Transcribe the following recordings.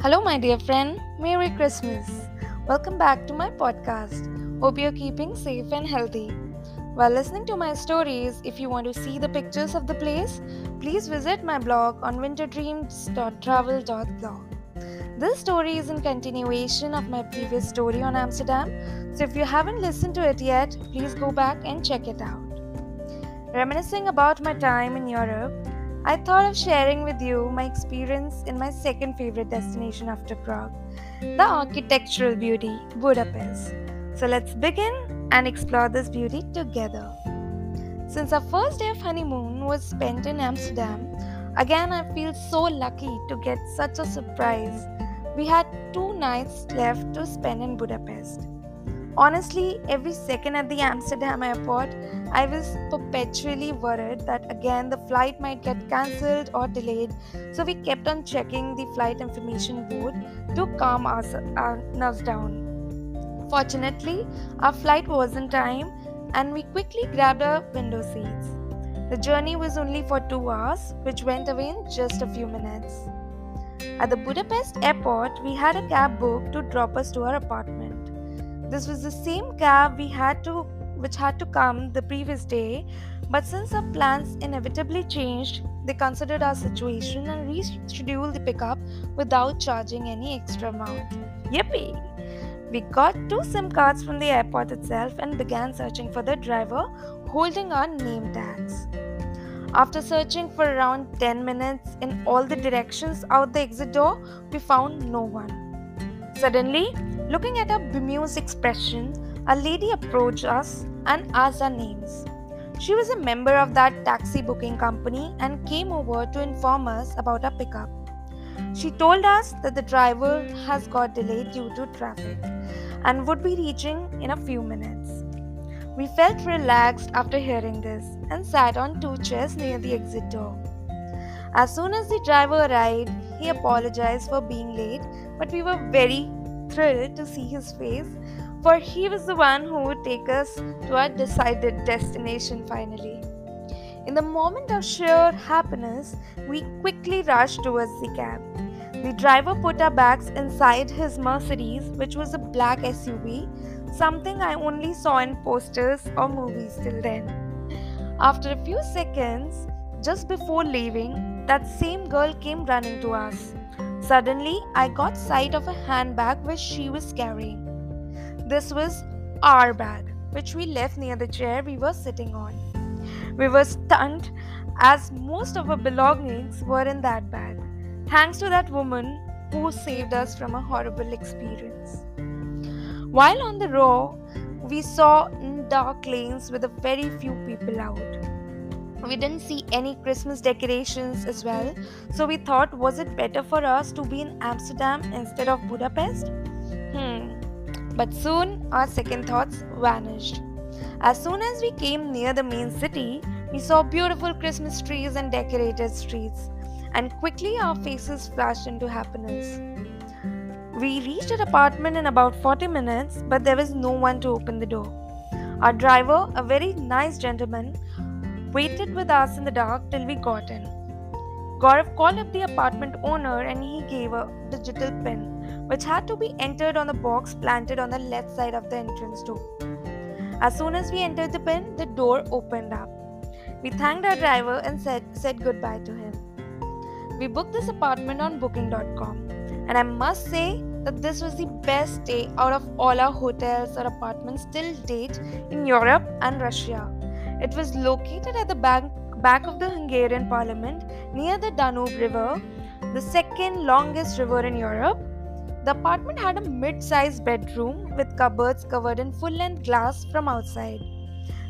Hello, my dear friend. Merry Christmas. Welcome back to my podcast. Hope you're keeping safe and healthy. While listening to my stories, if you want to see the pictures of the place, please visit my blog on winterdreams.travel.blog. This story is in continuation of my previous story on Amsterdam, so if you haven't listened to it yet, please go back and check it out. Reminiscing about my time in Europe, I thought of sharing with you my experience in my second favorite destination after Prague, the architectural beauty, Budapest. So let's begin and explore this beauty together. Since our first day of honeymoon was spent in Amsterdam, again I feel so lucky to get such a surprise. We had two nights left to spend in Budapest. Honestly, every second at the Amsterdam airport, I was perpetually worried that again the flight might get cancelled or delayed, so we kept on checking the flight information board to calm us, uh, nerves down. Fortunately, our flight was in time and we quickly grabbed our window seats. The journey was only for two hours, which went away in just a few minutes. At the Budapest airport, we had a cab booked to drop us to our apartment. This was the same cab we had to which had to come the previous day, but since our plans inevitably changed, they considered our situation and rescheduled the pickup without charging any extra amount. Yippee! We got two SIM cards from the airport itself and began searching for the driver holding our name tags. After searching for around 10 minutes in all the directions out the exit door, we found no one. Suddenly, Looking at our bemused expression, a lady approached us and asked our names. She was a member of that taxi booking company and came over to inform us about our pickup. She told us that the driver has got delayed due to traffic and would be reaching in a few minutes. We felt relaxed after hearing this and sat on two chairs near the exit door. As soon as the driver arrived, he apologized for being late, but we were very thrilled to see his face, for he was the one who would take us to our decided destination finally. In the moment of sheer happiness, we quickly rushed towards the cab. The driver put our bags inside his Mercedes, which was a black SUV, something I only saw in posters or movies till then. After a few seconds, just before leaving, that same girl came running to us. Suddenly, I got sight of a handbag which she was carrying. This was our bag, which we left near the chair we were sitting on. We were stunned as most of our belongings were in that bag, thanks to that woman who saved us from a horrible experience. While on the road, we saw dark lanes with a very few people out we didn't see any christmas decorations as well. So we thought was it better for us to be in amsterdam instead of budapest? Hmm. But soon our second thoughts vanished. As soon as we came near the main city we saw beautiful christmas trees and decorated streets. And quickly our faces flashed into happiness. We reached our apartment in about 40 minutes but there was no one to open the door. Our driver a very nice gentleman waited with us in the dark till we got in. Gaurav called up the apartment owner and he gave a digital pin, which had to be entered on the box planted on the left side of the entrance door. As soon as we entered the pin, the door opened up. We thanked our driver and said, said goodbye to him. We booked this apartment on booking.com, and I must say that this was the best stay out of all our hotels or apartments till date in Europe and Russia. It was located at the back, back of the Hungarian parliament near the Danube River, the second longest river in Europe. The apartment had a mid sized bedroom with cupboards covered in full length glass from outside.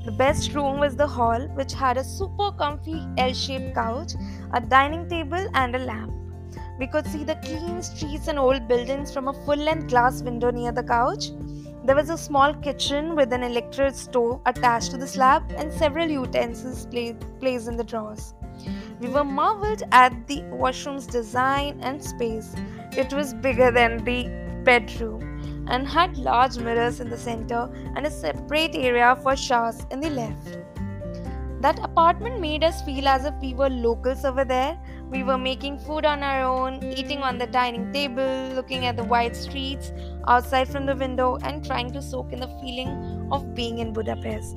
The best room was the hall, which had a super comfy L shaped couch, a dining table, and a lamp. We could see the clean streets and old buildings from a full length glass window near the couch. There was a small kitchen with an electric stove attached to the slab and several utensils placed in the drawers. We were marveled at the washroom's design and space. It was bigger than the bedroom and had large mirrors in the center and a separate area for showers in the left. That apartment made us feel as if we were locals over there, We were making food on our own, eating on the dining table, looking at the wide streets outside from the window, and trying to soak in the feeling of being in Budapest.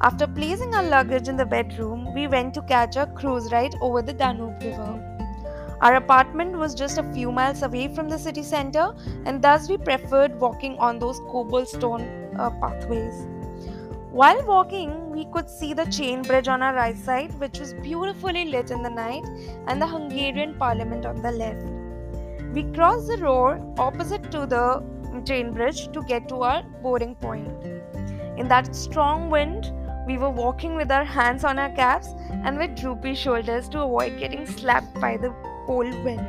After placing our luggage in the bedroom, we went to catch a cruise ride over the Danube River. Our apartment was just a few miles away from the city center, and thus we preferred walking on those cobblestone uh, pathways. While walking, we could see the chain bridge on our right side, which was beautifully lit in the night, and the Hungarian parliament on the left. We crossed the road opposite to the chain bridge to get to our boarding point. In that strong wind, we were walking with our hands on our caps and with droopy shoulders to avoid getting slapped by the cold wind.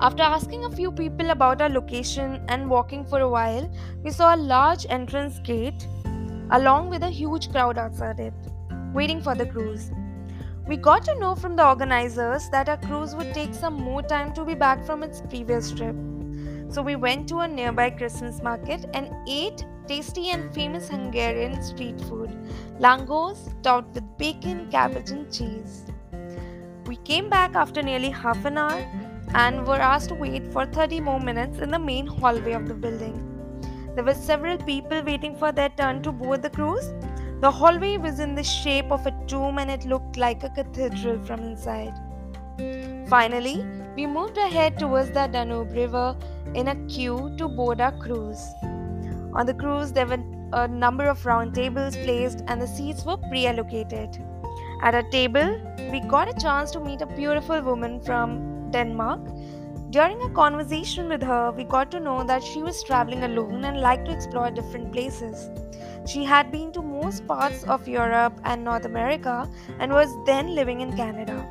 After asking a few people about our location and walking for a while, we saw a large entrance gate along with a huge crowd outside it, waiting for the cruise. We got to know from the organizers that our cruise would take some more time to be back from its previous trip. So we went to a nearby Christmas market and ate tasty and famous Hungarian street food, langos topped with bacon, cabbage, and cheese. We came back after nearly half an hour and were asked to wait for 30 more minutes in the main hallway of the building. There were several people waiting for their turn to board the cruise. The hallway was in the shape of a tomb and it looked like a cathedral from inside. Finally, we moved ahead towards the Danube River in a queue to board our cruise. On the cruise, there were a number of round tables placed and the seats were pre allocated. At a table, we got a chance to meet a beautiful woman from Denmark during a conversation with her, we got to know that she was traveling alone and liked to explore different places. She had been to most parts of Europe and North America and was then living in Canada.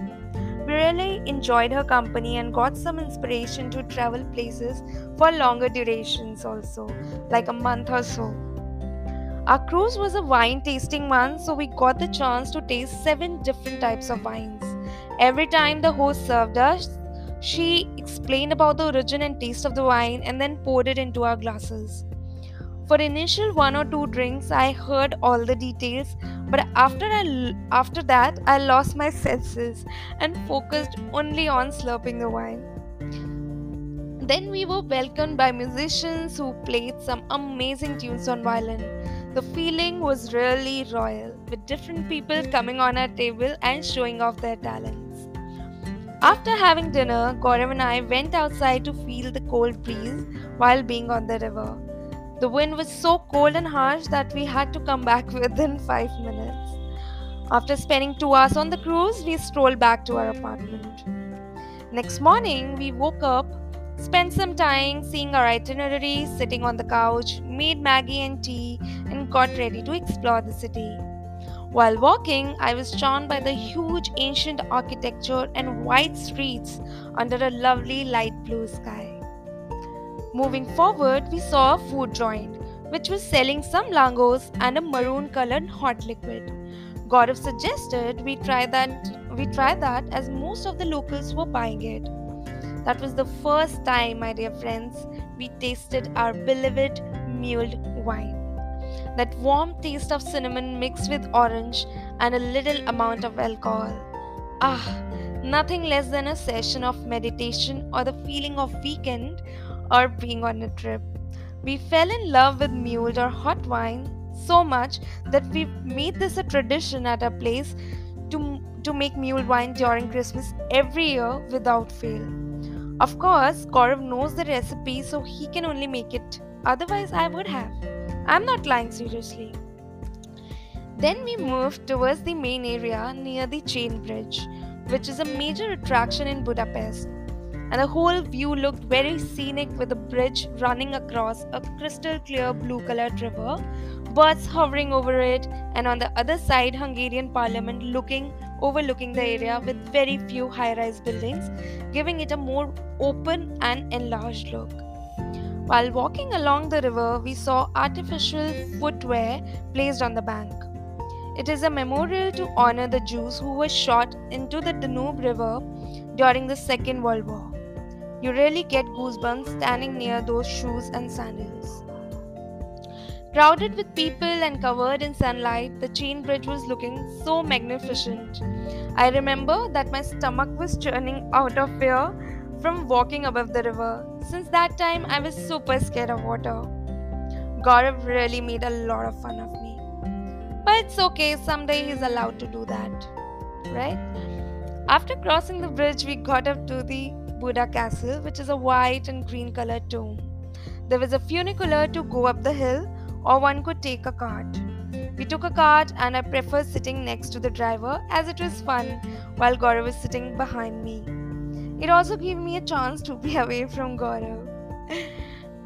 We really enjoyed her company and got some inspiration to travel places for longer durations, also, like a month or so. Our cruise was a wine tasting one, so we got the chance to taste seven different types of wines. Every time the host served us, she explained about the origin and taste of the wine and then poured it into our glasses. For initial one or two drinks, I heard all the details, but after I, after that, I lost my senses and focused only on slurping the wine. Then we were welcomed by musicians who played some amazing tunes on violin. The feeling was really royal, with different people coming on our table and showing off their talents. After having dinner, Gaurav and I went outside to feel the cold breeze while being on the river. The wind was so cold and harsh that we had to come back within 5 minutes. After spending 2 hours on the cruise, we strolled back to our apartment. Next morning, we woke up, spent some time seeing our itinerary, sitting on the couch, made Maggi and tea, and got ready to explore the city. While walking, I was charmed by the huge ancient architecture and wide streets under a lovely light blue sky. Moving forward, we saw a food joint which was selling some langos and a maroon colored hot liquid. Gaurav suggested we try that we try that as most of the locals were buying it. That was the first time, my dear friends, we tasted our beloved mulled wine that warm taste of cinnamon mixed with orange and a little amount of alcohol. Ah, nothing less than a session of meditation or the feeling of weekend or being on a trip. We fell in love with mulled or hot wine so much that we made this a tradition at our place to, to make mulled wine during Christmas every year without fail. Of course, Gaurav knows the recipe so he can only make it. Otherwise, I would have. I'm not lying seriously. Then we moved towards the main area near the Chain Bridge, which is a major attraction in Budapest. And the whole view looked very scenic with the bridge running across a crystal clear blue colored river, birds hovering over it, and on the other side, Hungarian parliament looking overlooking the area with very few high rise buildings, giving it a more open and enlarged look. While walking along the river, we saw artificial footwear placed on the bank. It is a memorial to honor the Jews who were shot into the Danube River during the Second World War. You really get goosebumps standing near those shoes and sandals. Crowded with people and covered in sunlight, the chain bridge was looking so magnificent. I remember that my stomach was churning out of fear from walking above the river. Since that time, I was super scared of water. Gaurav really made a lot of fun of me. But it's okay, someday he's allowed to do that. Right? After crossing the bridge, we got up to the Buda Castle, which is a white and green colored tomb. There was a funicular to go up the hill or one could take a cart. We took a cart and I preferred sitting next to the driver as it was fun while Gaurav was sitting behind me. It also gave me a chance to be away from Gaurav.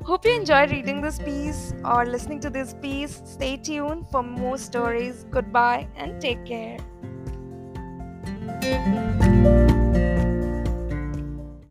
Hope you enjoyed reading this piece or listening to this piece. Stay tuned for more stories. Goodbye and take care.